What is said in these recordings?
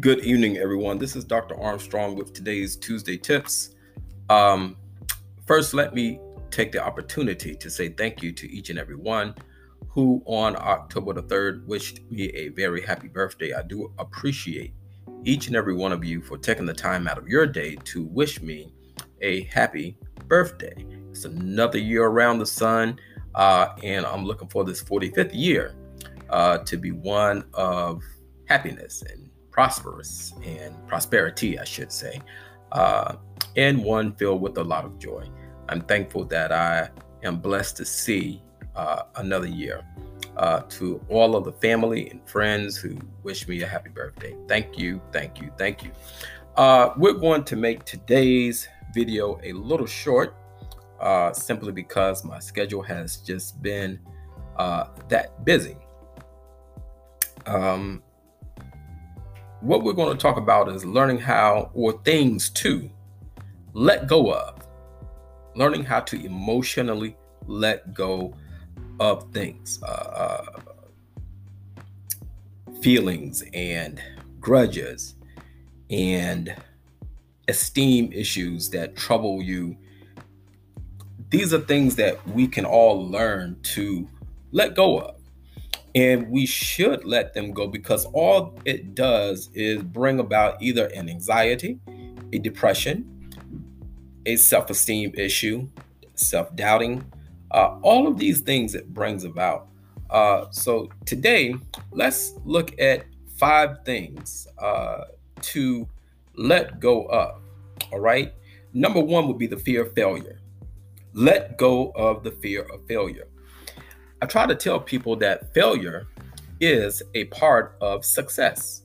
Good evening, everyone. This is Dr. Armstrong with today's Tuesday tips. Um, first, let me take the opportunity to say thank you to each and every one who on October the 3rd wished me a very happy birthday. I do appreciate each and every one of you for taking the time out of your day to wish me a happy birthday. It's another year around the sun, uh, and I'm looking for this 45th year uh, to be one of happiness and prosperous and prosperity, I should say, uh, and one filled with a lot of joy. I'm thankful that I am blessed to see uh, another year. Uh, to all of the family and friends who wish me a happy birthday. Thank you, thank you, thank you. Uh, we're going to make today's video a little short uh, simply because my schedule has just been uh, that busy. Um, what we're going to talk about is learning how or things to let go of, learning how to emotionally let go of things, uh, uh, feelings, and grudges, and esteem issues that trouble you. These are things that we can all learn to let go of. And we should let them go because all it does is bring about either an anxiety, a depression, a self esteem issue, self doubting, uh, all of these things it brings about. Uh, so today, let's look at five things uh, to let go of. All right. Number one would be the fear of failure. Let go of the fear of failure. I try to tell people that failure is a part of success.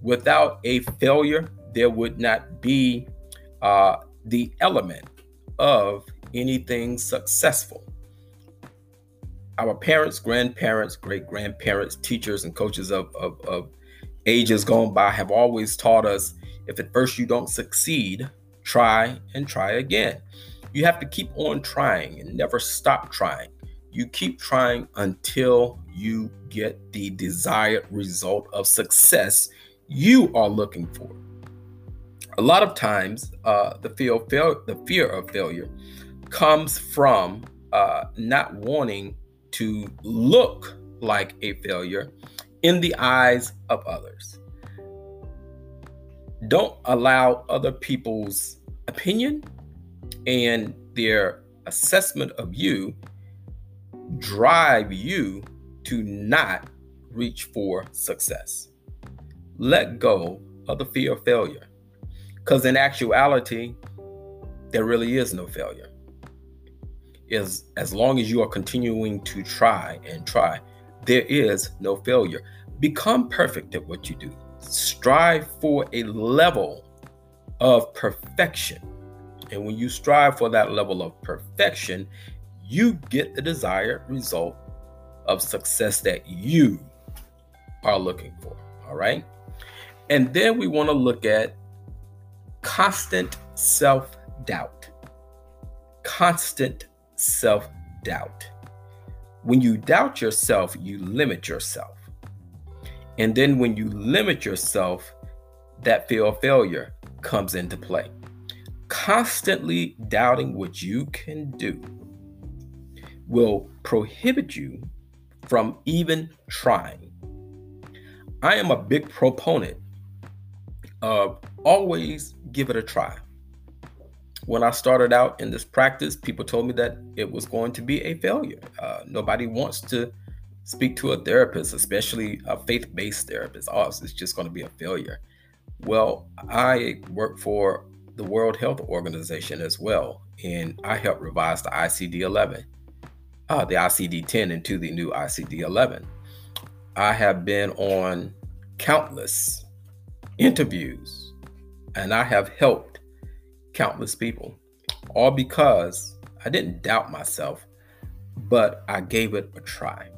Without a failure, there would not be uh, the element of anything successful. Our parents, grandparents, great grandparents, teachers, and coaches of, of, of ages gone by have always taught us if at first you don't succeed, try and try again. You have to keep on trying and never stop trying. You keep trying until you get the desired result of success you are looking for. A lot of times, uh, the fear of fail- the fear of failure comes from uh, not wanting to look like a failure in the eyes of others. Don't allow other people's opinion and their assessment of you drive you to not reach for success. Let go of the fear of failure. Because in actuality, there really is no failure. Is as long as you are continuing to try and try, there is no failure. Become perfect at what you do. Strive for a level of perfection. And when you strive for that level of perfection, you get the desired result of success that you are looking for. All right. And then we want to look at constant self doubt. Constant self doubt. When you doubt yourself, you limit yourself. And then when you limit yourself, that fear of failure comes into play. Constantly doubting what you can do will prohibit you from even trying. I am a big proponent of always give it a try. When I started out in this practice, people told me that it was going to be a failure. Uh, nobody wants to speak to a therapist, especially a faith based therapist. Oh, it's just going to be a failure. Well, I work for the World Health Organization as well, and I help revise the ICD 11 uh, the ICD 10 into the new ICD 11. I have been on countless interviews and I have helped countless people, all because I didn't doubt myself, but I gave it a try.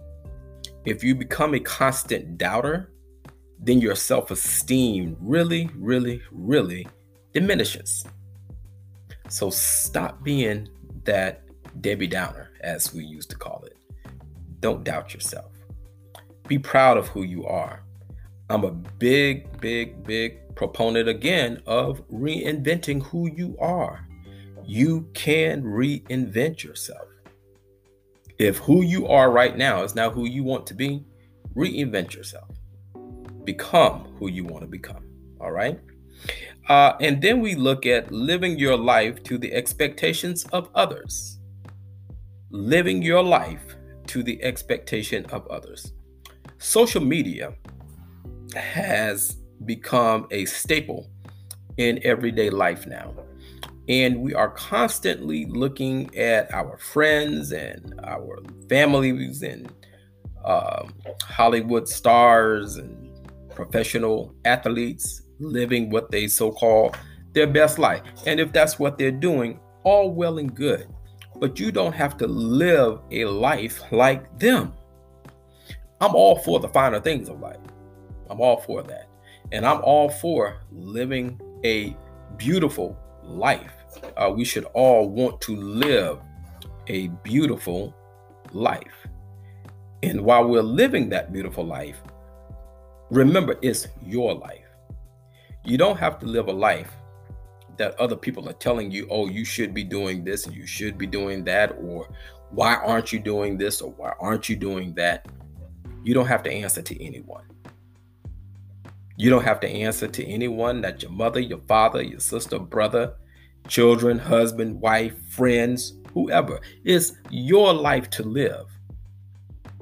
If you become a constant doubter, then your self esteem really, really, really diminishes. So stop being that Debbie Downer, as we used to call it. Don't doubt yourself. Be proud of who you are. I'm a big, big, big proponent again of reinventing who you are. You can reinvent yourself. If who you are right now is now who you want to be, reinvent yourself. Become who you want to become. All right. Uh, and then we look at living your life to the expectations of others. Living your life to the expectation of others. Social media has become a staple in everyday life now. And we are constantly looking at our friends and our families and um, Hollywood stars and professional athletes living what they so call their best life. And if that's what they're doing, all well and good. But you don't have to live a life like them. I'm all for the finer things of life. I'm all for that. And I'm all for living a beautiful life. Uh, we should all want to live a beautiful life. And while we're living that beautiful life, remember it's your life. You don't have to live a life that other people are telling you, oh, you should be doing this and you should be doing that, or why aren't you doing this or why aren't you doing that? You don't have to answer to anyone. You don't have to answer to anyone that your mother, your father, your sister, brother, children, husband, wife, friends, whoever. It's your life to live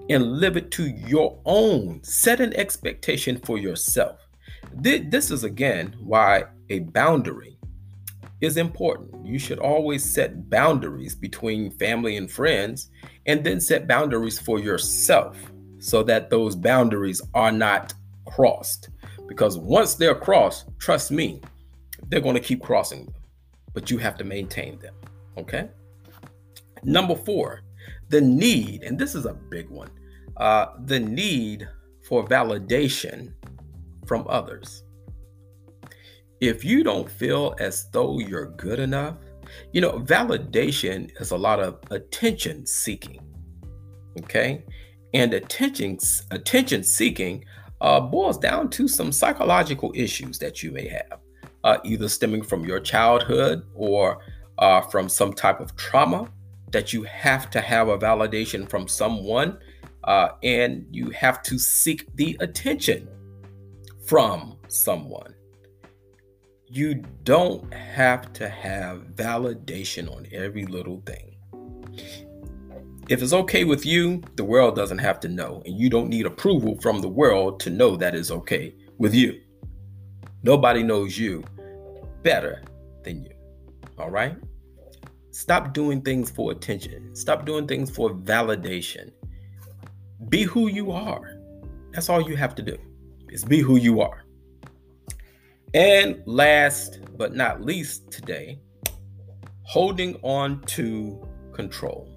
and live it to your own. Set an expectation for yourself. This is again why a boundary is important. You should always set boundaries between family and friends and then set boundaries for yourself so that those boundaries are not crossed. Because once they're crossed, trust me, they're going to keep crossing them, but you have to maintain them. Okay. Number four, the need, and this is a big one, uh, the need for validation from others. If you don't feel as though you're good enough, you know, validation is a lot of attention seeking. Okay. And attention, attention seeking uh, boils down to some psychological issues that you may have, uh, either stemming from your childhood or uh, from some type of trauma that you have to have a validation from someone uh, and you have to seek the attention from someone. You don't have to have validation on every little thing. If it's okay with you, the world doesn't have to know, and you don't need approval from the world to know that it's okay with you. Nobody knows you better than you. All right? Stop doing things for attention. Stop doing things for validation. Be who you are. That's all you have to do is be who you are. And last but not least today, holding on to control.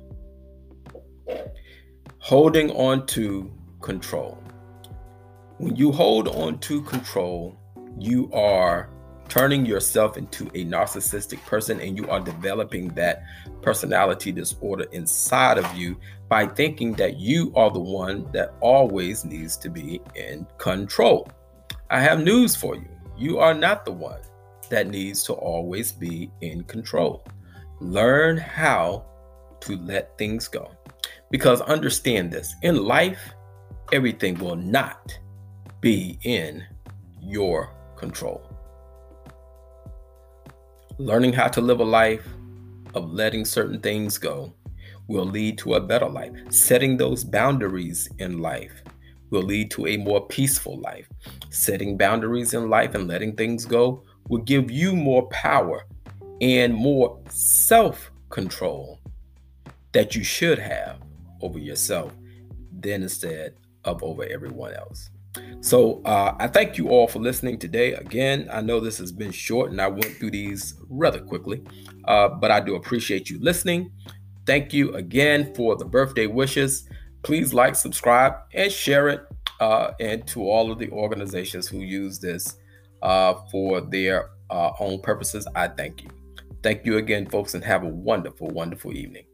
Holding on to control. When you hold on to control, you are turning yourself into a narcissistic person and you are developing that personality disorder inside of you by thinking that you are the one that always needs to be in control. I have news for you. You are not the one that needs to always be in control. Learn how to let things go. Because understand this in life, everything will not be in your control. Learning how to live a life of letting certain things go will lead to a better life. Setting those boundaries in life will lead to a more peaceful life. Setting boundaries in life and letting things go will give you more power and more self control that you should have over yourself than instead of over everyone else. So uh, I thank you all for listening today. Again, I know this has been short and I went through these rather quickly, uh, but I do appreciate you listening. Thank you again for the birthday wishes. Please like, subscribe, and share it. Uh, and to all of the organizations who use this uh, for their uh, own purposes, I thank you. Thank you again, folks, and have a wonderful, wonderful evening.